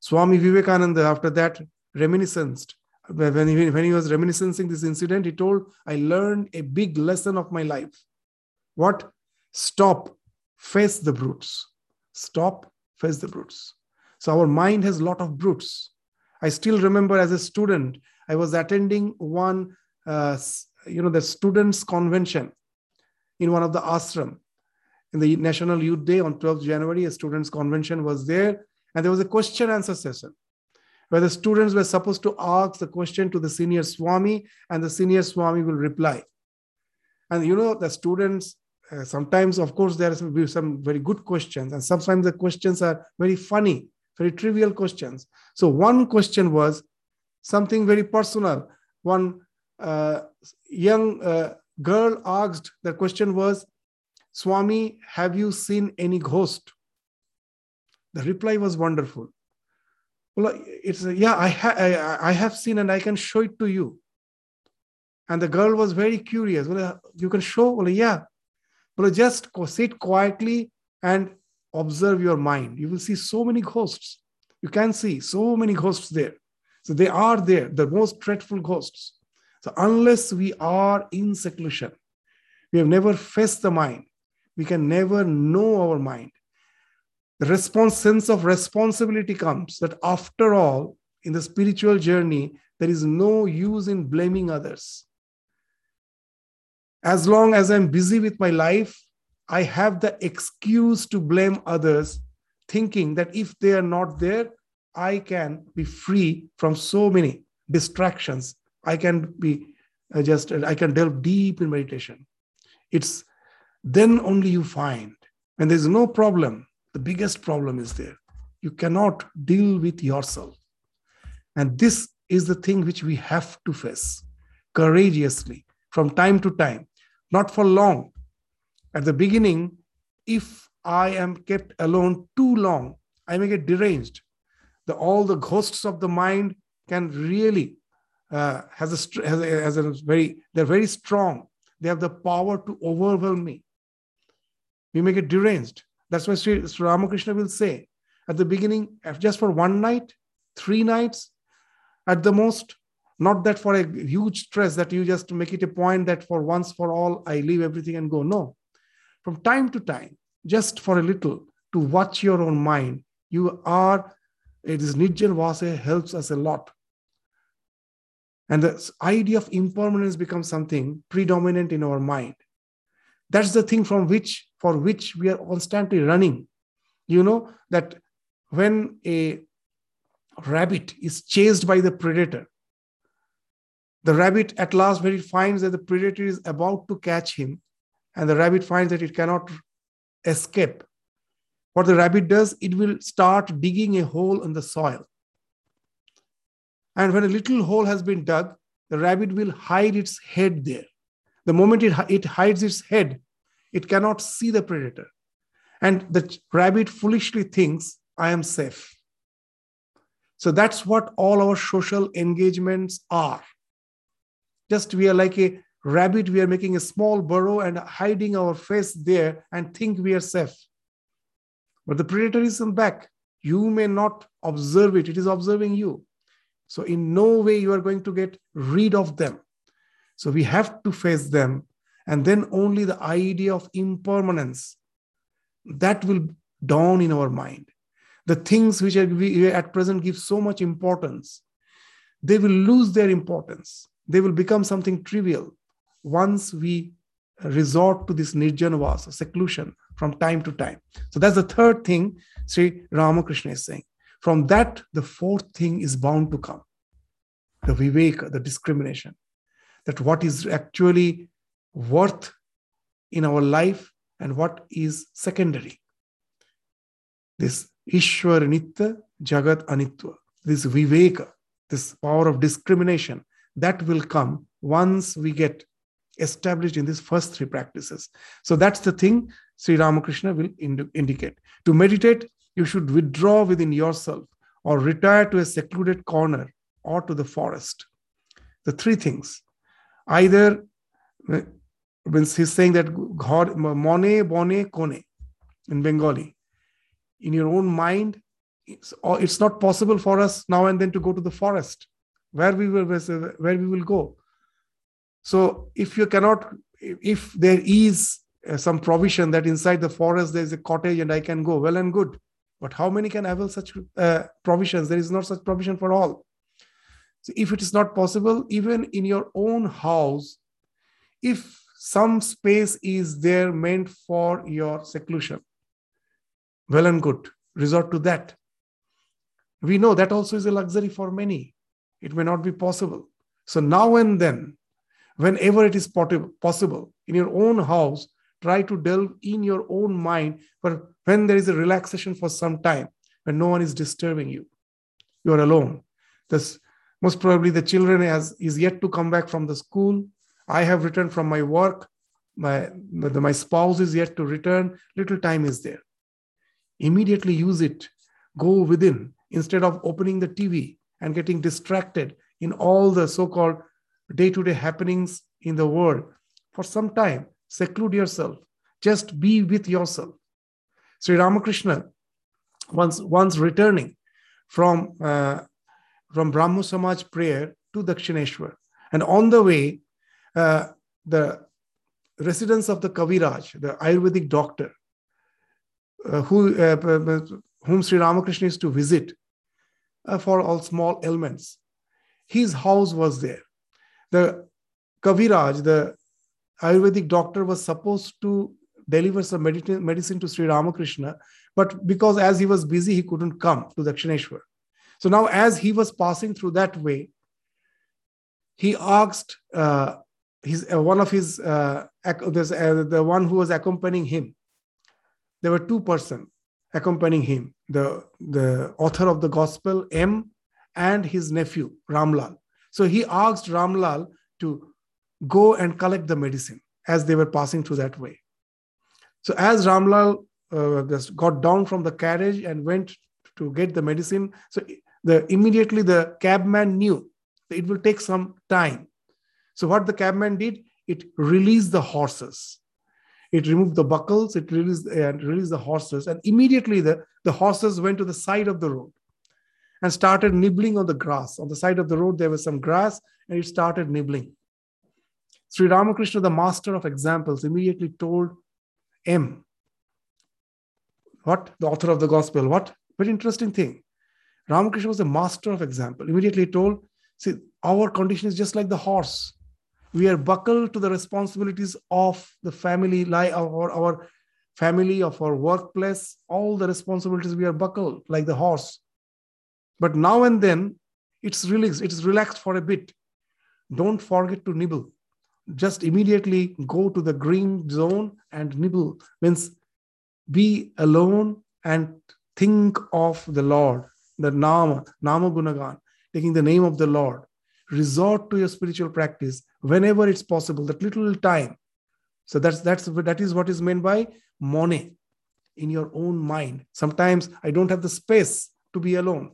Speaker 1: Swami Vivekananda, after that, reminisced. When he, when he was reminiscing this incident, he told, I learned a big lesson of my life. What? Stop, face the brutes. Stop, face the brutes. So our mind has a lot of brutes. I still remember as a student, I was attending one, uh, you know, the students' convention in one of the ashram in the National Youth Day on 12th January, a students' convention was there, and there was a question answer session where the students were supposed to ask the question to the senior Swami, and the senior Swami will reply. And you know, the students, uh, sometimes, of course, there are some, some very good questions, and sometimes the questions are very funny, very trivial questions. So, one question was something very personal. One uh, young uh, girl asked, the question was, Swami, have you seen any ghost? The reply was wonderful. Well, it's yeah, I, ha- I, I have seen and I can show it to you. And the girl was very curious. Well, you can show? Well, yeah. Well, just sit quietly and observe your mind. You will see so many ghosts. You can see so many ghosts there. So they are there, the most dreadful ghosts. So unless we are in seclusion, we have never faced the mind, we can never know our mind. The response sense of responsibility comes that after all, in the spiritual journey, there is no use in blaming others. As long as I'm busy with my life, I have the excuse to blame others, thinking that if they are not there, I can be free from so many distractions. I can be uh, just, I can delve deep in meditation. It's then only you find when there's no problem, the biggest problem is there. You cannot deal with yourself. And this is the thing which we have to face courageously from time to time, not for long. At the beginning, if I am kept alone too long, I may get deranged. The, all the ghosts of the mind can really uh, has a has a, has a very they're very strong. They have the power to overwhelm me. We may get deranged. That's why Sri, Sri Ramakrishna will say at the beginning, just for one night, three nights, at the most, not that for a huge stress that you just make it a point that for once for all, I leave everything and go. No. From time to time, just for a little, to watch your own mind, you are, it is Nirjan Vase helps us a lot. And the idea of impermanence becomes something predominant in our mind. That's the thing from which, for which we are constantly running. You know that when a rabbit is chased by the predator, the rabbit at last, when it finds that the predator is about to catch him, and the rabbit finds that it cannot escape, what the rabbit does, it will start digging a hole in the soil. And when a little hole has been dug, the rabbit will hide its head there. The moment it, it hides its head, it cannot see the predator. And the rabbit foolishly thinks, I am safe. So that's what all our social engagements are. Just we are like a rabbit, we are making a small burrow and hiding our face there and think we are safe. But the predator is in back. You may not observe it, it is observing you. So, in no way you are going to get rid of them. So, we have to face them. And then only the idea of impermanence that will dawn in our mind. The things which are, we at present give so much importance, they will lose their importance. They will become something trivial once we resort to this nirjanavasa, seclusion from time to time. So that's the third thing Sri Ramakrishna is saying. From that, the fourth thing is bound to come the viveka, the discrimination, that what is actually worth in our life and what is secondary. This Ishwar Nitya, Jagat Anitya, this viveka, this power of discrimination, that will come once we get established in these first three practices. So that's the thing Sri Ramakrishna will ind- indicate. To meditate, you should withdraw within yourself or retire to a secluded corner or to the forest. The three things. Either uh, when he's saying that God, mone, bone, kone in Bengali, in your own mind, it's, it's not possible for us now and then to go to the forest. Where we will, where we will go so if you cannot, if there is uh, some provision that inside the forest there is a cottage and I can go, well and good. But how many can avail such uh, provisions? There is not such provision for all. So if it is not possible, even in your own house, if some space is there meant for your seclusion, well and good, resort to that. We know that also is a luxury for many. It may not be possible. So now and then, whenever it is possible in your own house try to delve in your own mind but when there is a relaxation for some time when no one is disturbing you you are alone this most probably the children has is yet to come back from the school I have returned from my work. My, my spouse is yet to return. Little time is there. Immediately use it. Go within instead of opening the TV and getting distracted in all the so called day to day happenings in the world. For some time, seclude yourself. Just be with yourself. Sri Ramakrishna, once, once returning from, uh, from Brahmo Samaj prayer to Dakshineshwar, and on the way, uh, the residence of the Kaviraj, the Ayurvedic doctor, uh, who, uh, whom Sri Ramakrishna is to visit uh, for all small ailments, his house was there. The Kaviraj, the Ayurvedic doctor, was supposed to deliver some medicine medicine to Sri Ramakrishna, but because as he was busy, he couldn't come to Dakshineshwar. So now, as he was passing through that way, he asked uh, his uh, one of his uh, uh, the one who was accompanying him. There were two person accompanying him: the the author of the gospel M and his nephew Ramlal. So he asked Ramlal to go and collect the medicine as they were passing through that way. So as Ramlal uh, got down from the carriage and went to get the medicine, so the immediately the cabman knew it will take some time. So what the cabman did, it released the horses. It removed the buckles, it released and released the horses, and immediately the, the horses went to the side of the road and started nibbling on the grass. On the side of the road, there was some grass, and it started nibbling. Sri Ramakrishna, the master of examples, immediately told M, what? The author of the gospel, what? Very interesting thing. Ramakrishna was a master of example. Immediately told, See, our condition is just like the horse. We are buckled to the responsibilities of the family, like our, our family, of our workplace, all the responsibilities we are buckled like the horse. But now and then it's released, it is relaxed for a bit. Don't forget to nibble. Just immediately go to the green zone and nibble. Means be alone and think of the Lord, the Nama, Nama Gunagan taking the name of the Lord. Resort to your spiritual practice whenever it's possible, that little time. So that's that's that is what is meant by mone in your own mind. Sometimes I don't have the space to be alone.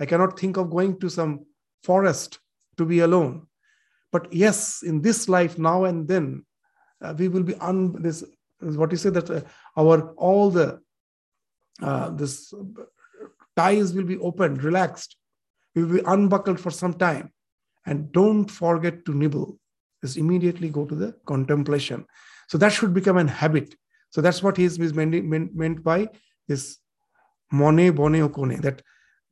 Speaker 1: I cannot think of going to some forest to be alone. But yes, in this life, now and then, uh, we will be un this is what you say that uh, our all the uh, this ties will be opened, relaxed, we will be unbuckled for some time. And don't forget to nibble. Just immediately go to the contemplation. So that should become an habit. So that's what he is meant, meant by this mone bone okone. That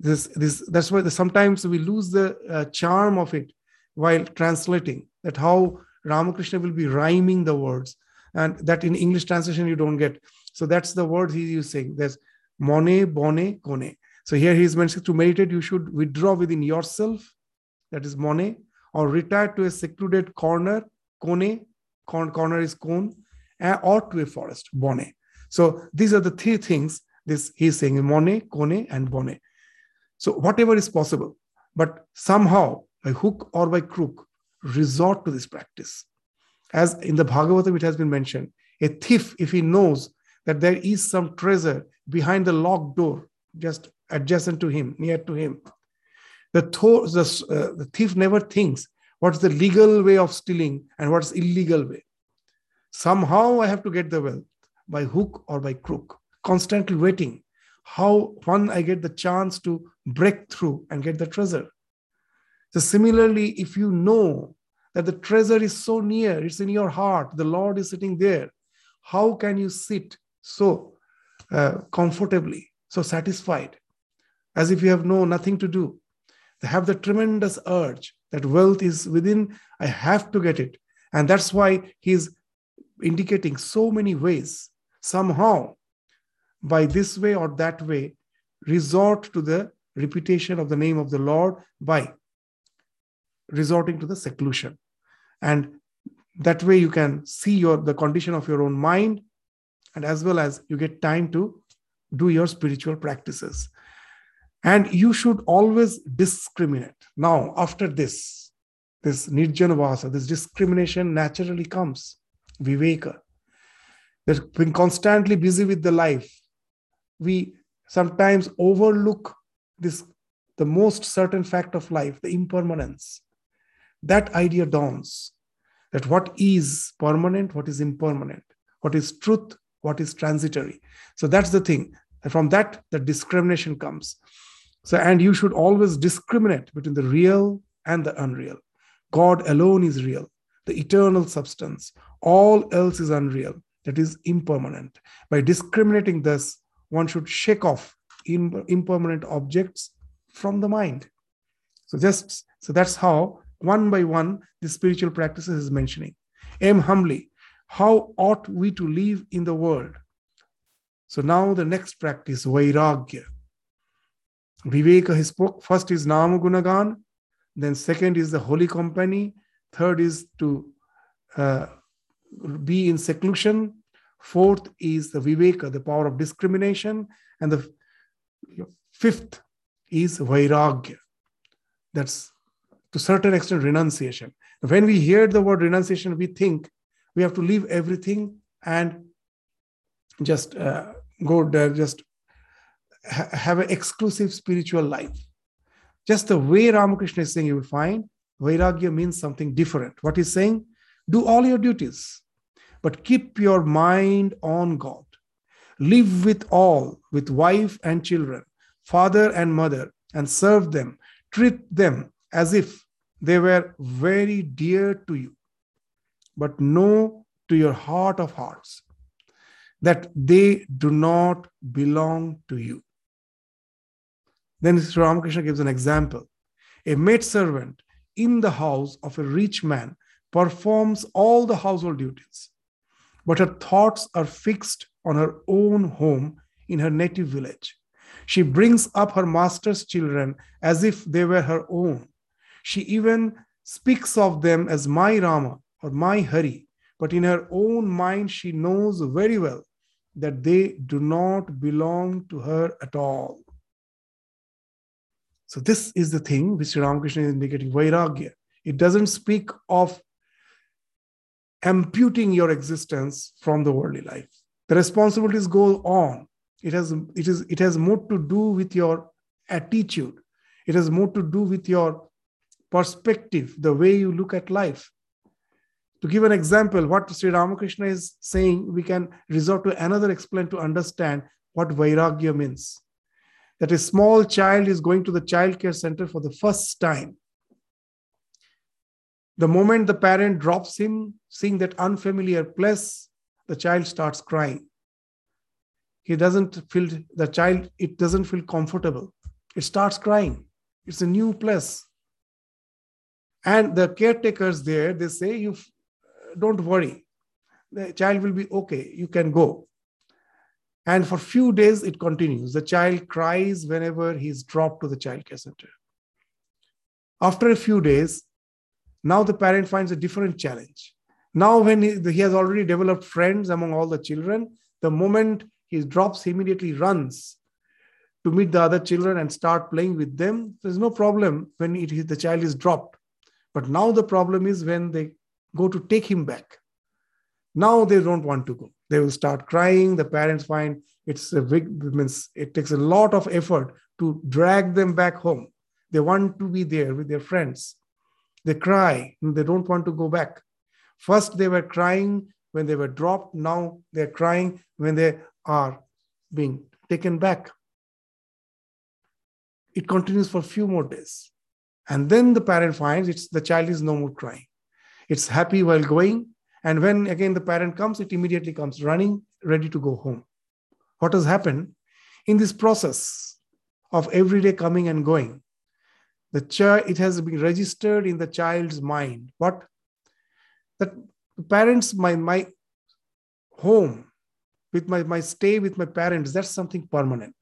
Speaker 1: this this that's why the, sometimes we lose the uh, charm of it while translating. That how Ramakrishna will be rhyming the words, and that in English translation you don't get. So that's the word he's using. There's mone bone kone. So here he is mentioning to meditate, you should withdraw within yourself, that is mone, or retire to a secluded corner, kone, corner is cone, or to a forest, bone. So these are the three things this he's saying mone, kone, and bone. So whatever is possible, but somehow by hook or by crook, resort to this practice. As in the Bhagavatam, it has been mentioned, a thief, if he knows that there is some treasure behind the locked door, just adjacent to him, near to him. The, th- the, uh, the thief never thinks what's the legal way of stealing and what's illegal way. Somehow I have to get the wealth by hook or by crook, constantly waiting. How when I get the chance to break through and get the treasure. So similarly, if you know that the treasure is so near, it's in your heart, the Lord is sitting there, how can you sit so uh, comfortably, so satisfied? as if you have no nothing to do. They have the tremendous urge that wealth is within, I have to get it. And that's why he's indicating so many ways. Somehow, by this way or that way, resort to the repetition of the name of the Lord by resorting to the seclusion. And that way you can see your the condition of your own mind, and as well as you get time to do your spiritual practices. And you should always discriminate. Now, after this, this nirjanavasa, this discrimination naturally comes. Viveka. That being constantly busy with the life, we sometimes overlook this the most certain fact of life, the impermanence. That idea dawns that what is permanent, what is impermanent, what is truth, what is transitory. So that's the thing. And from that, the discrimination comes. So, and you should always discriminate between the real and the unreal. God alone is real, the eternal substance. All else is unreal, that is impermanent. By discriminating this, one should shake off impermanent objects from the mind. So just so that's how one by one the spiritual practices is mentioning. M humbly. How ought we to live in the world? So now the next practice, Vairagya. Viveka, he spoke. First is Namagunagan, then second is the holy company, third is to uh, be in seclusion, fourth is the Viveka, the power of discrimination, and the fifth is Vairagya. That's to certain extent renunciation. When we hear the word renunciation, we think we have to leave everything and just uh, go there, just ha- have an exclusive spiritual life. Just the way Ramakrishna is saying, you will find Vairagya means something different. What he's saying, do all your duties, but keep your mind on God. Live with all, with wife and children, father and mother, and serve them. Treat them as if they were very dear to you. But know to your heart of hearts that they do not belong to you. Then Sri Ramakrishna gives an example. A maid servant in the house of a rich man performs all the household duties, but her thoughts are fixed on her own home in her native village. She brings up her master's children as if they were her own. She even speaks of them as my Rama or my Hari, but in her own mind, she knows very well that they do not belong to her at all. So, this is the thing which Ramakrishna is indicating Vairagya. It doesn't speak of amputing your existence from the worldly life. The responsibilities go on. It has, it, is, it has more to do with your attitude, it has more to do with your perspective, the way you look at life. To give an example, what Sri Ramakrishna is saying, we can resort to another explain to understand what Vairagya means. That a small child is going to the child care center for the first time. The moment the parent drops him, seeing that unfamiliar place, the child starts crying. He doesn't feel, the child, it doesn't feel comfortable. It starts crying. It's a new place. And the caretakers there, they say, you don't worry. The child will be okay. You can go. And for few days, it continues. The child cries whenever he's dropped to the child care center. After a few days, now the parent finds a different challenge. Now, when he, he has already developed friends among all the children, the moment he drops, he immediately runs to meet the other children and start playing with them. There's no problem when it, the child is dropped. But now the problem is when they go to take him back. Now they don't want to go. They will start crying. The parents find it's a big means it takes a lot of effort to drag them back home. They want to be there with their friends. They cry and they don't want to go back. First, they were crying when they were dropped. Now they're crying when they are being taken back. It continues for a few more days. And then the parent finds it's the child is no more crying. It's happy while going. And when again the parent comes, it immediately comes running, ready to go home. What has happened in this process of every day coming and going? The child, it has been registered in the child's mind. What? That parents, my my home, with my, my stay with my parents, that's something permanent.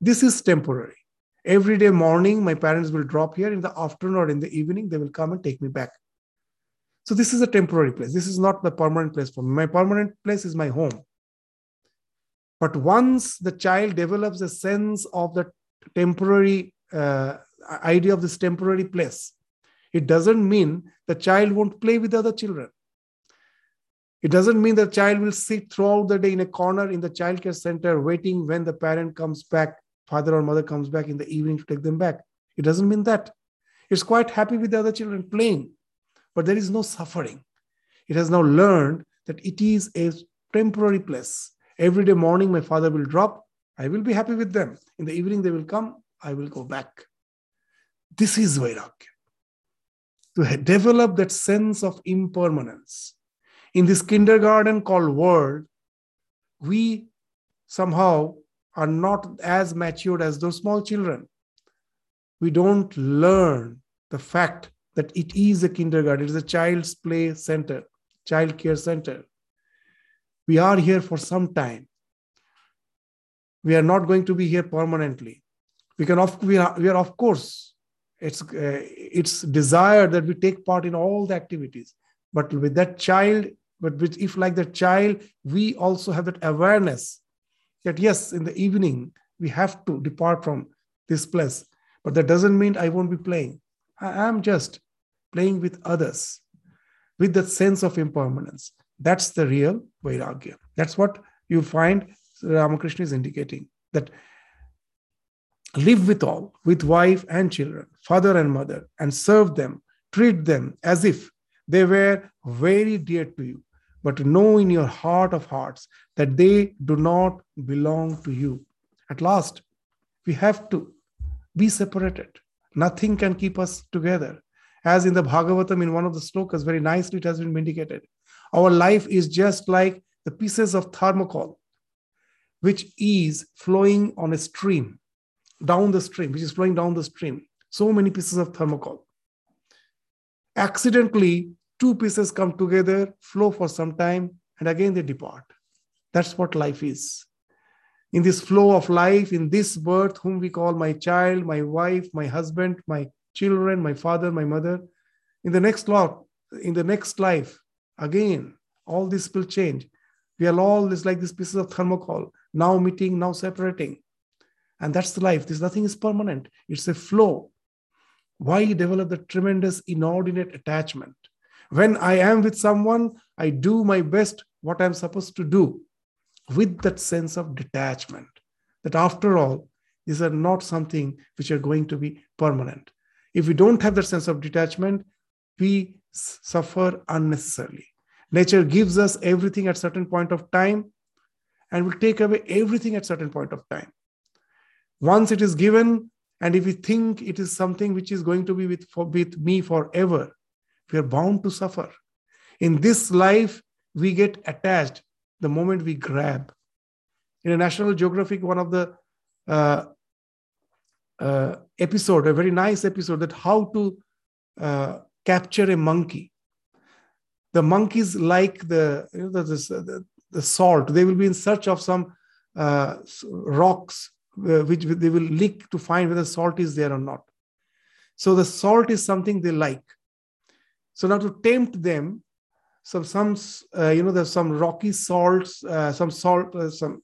Speaker 1: This is temporary. Every day morning, my parents will drop here. In the afternoon or in the evening, they will come and take me back. So this is a temporary place. This is not the permanent place for me. My permanent place is my home. But once the child develops a sense of the temporary uh, idea of this temporary place, It doesn't mean the child won't play with other children. It doesn't mean the child will sit throughout the day in a corner in the childcare center waiting when the parent comes back, father or mother comes back in the evening to take them back. It doesn't mean that. It's quite happy with the other children playing, but there is no suffering. It has now learned that it is a temporary place. Every day morning, my father will drop. I will be happy with them. In the evening, they will come. I will go back. This is Vairagya. To develop that sense of impermanence in this kindergarten called world, we somehow are not as matured as those small children. We don't learn the fact that it is a kindergarten, it is a child's play center, child care center. We are here for some time. We are not going to be here permanently. We can, of, we are, we are of course, it's, uh, it's desired that we take part in all the activities. But with that child but which if like the child we also have that awareness that yes in the evening we have to depart from this place. But that doesn't mean i won't be playing. I am just playing with others with that sense of impermanence. That's the real vairagya. That's what you find ramakrishna is indicating that live with all with wife and children father and mother and serve them treat them as if they were very dear to you but know in your heart of hearts that they do not belong to you. At last, we have to be separated. Nothing can keep us together. As in the Bhagavatam, in one of the slokas, very nicely it has been indicated. Our life is just like the pieces of thermocol, which is flowing on a stream, down the stream, which is flowing down the stream. So many pieces of thermocol. Accidentally, two pieces come together, flow for some time, and again they depart. That's what life is. In this flow of life, in this birth, whom we call my child, my wife, my husband, my children, my father, my mother, in the next lot, in the next life, again, all this will change. We are all this like these pieces of thermocol, now meeting, now separating. And that's the life. This nothing is permanent. It's a flow. Why you develop the tremendous inordinate attachment? When I am with someone, I do my best what I'm supposed to do with that sense of detachment. That after all, these are not something which are going to be permanent. If we don't have that sense of detachment, we suffer unnecessarily. Nature gives us everything at certain point of time and will take away everything at certain point of time. Once it is given, and if we think it is something which is going to be with, for, with me forever, we are bound to suffer. In this life, we get attached the moment we grab. In a National Geographic, one of the uh, uh, episode, a very nice episode, that how to uh, capture a monkey. The monkeys like the, you know, the, the, the, salt. They will be in search of some uh, rocks uh, which they will lick to find whether salt is there or not. So the salt is something they like. So now to tempt them, so some uh, you know there's some rocky salts, uh, some salt, uh, some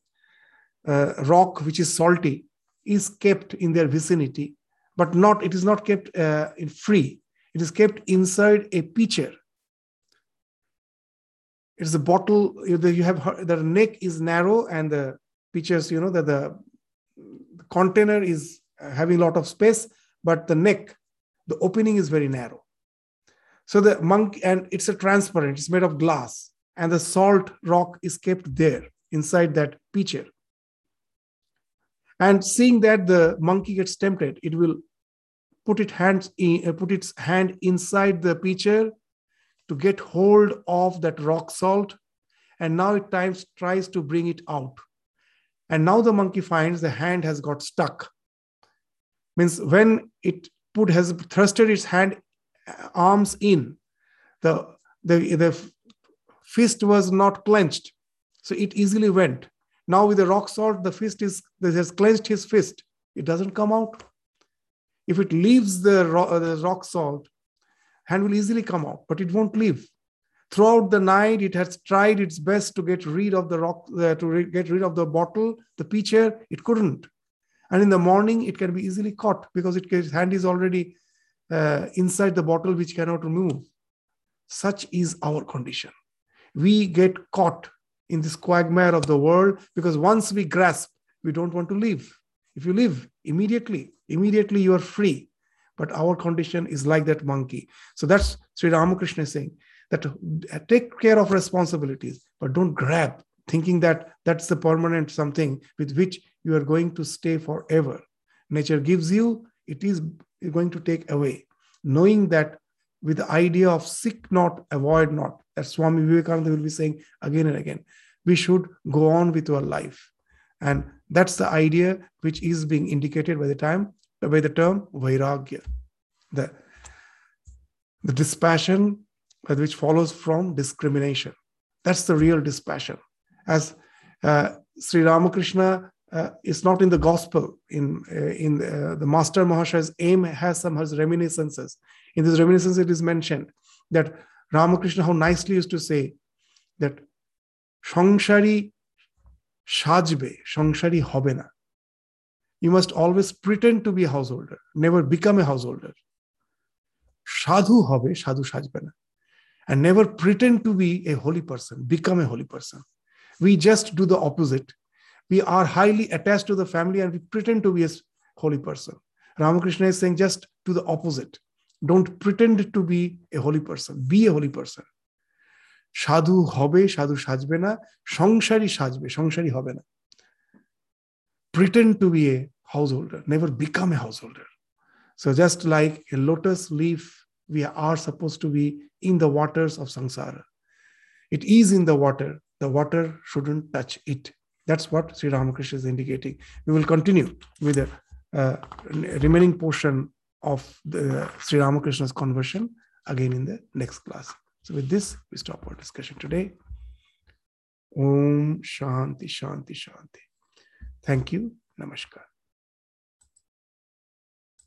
Speaker 1: uh, rock which is salty is kept in their vicinity, but not it is not kept uh, in free. It is kept inside a pitcher. It's a bottle. You have the neck is narrow and the pitchers, you know, that the container is having a lot of space, but the neck, the opening is very narrow. So the monk, and it's a transparent, it's made of glass, and the salt rock is kept there inside that pitcher. And seeing that the monkey gets tempted, it will put hands in, uh, put its hand inside the pitcher to get hold of that rock salt, and now it times tries to bring it out. And now the monkey finds the hand has got stuck. Means when it put has thrusted its hand arms in. The, the, the fist was not clenched, so it easily went. Now with the rock salt, the fist is this has clenched his fist. It doesn't come out. If it leaves the rock, uh, the rock salt, hand will easily come out, but it won't leave. Throughout the night, it has tried its best to get rid of the rock, uh, to re- get rid of the bottle, the pitcher. It couldn't. And in the morning, it can be easily caught because it, its hand is already uh, inside the bottle which cannot remove. Such is our condition. We get caught in this quagmire of the world because once we grasp, we don't want to leave. If you leave immediately, immediately you are free. But our condition is like that monkey. So that's Sri Ramakrishna saying that take care of responsibilities, but don't grab, thinking that that's the permanent something with which you are going to stay forever. Nature gives you, it is going to take away. Knowing that with the idea of seek not, avoid not, that Swami Vivekananda will be saying again and again, we should go on with our life. And that's the idea which is being indicated by the time by the term vairagya, the, the dispassion which follows from discrimination. That's the real dispassion. As uh, Sri Ramakrishna uh, is not in the gospel, in, uh, in uh, the Master Mahashaya's aim has some his reminiscences. In this reminiscence, it is mentioned that Ramakrishna, how nicely used to say that সংসারী সাজবে সংসারী হবে না you must always pretend to be a householder never become a householder sadhu hobe sadhu সাজবে না and never pretend to be a holy person become a holy person we just do the opposite we are highly attached to the family and we pretend to be a holy person ramakrishna is saying just do the opposite don't pretend to be a holy person be a holy person সাধু হবে সাধু সাজবে না সংসারী সাজবে সংসারী হবে না pretend to be a householder never become a householder so just like a lotus leaf we are supposed to be in the waters of samsara it is in the water the water shouldn't touch it that's what sri ramakrishna is indicating we will continue with the uh, remaining portion of the sri ramakrishna's conversion again in the next class so with this, we stop our discussion today. Om Shanti Shanti Shanti. Thank you. Namaskar.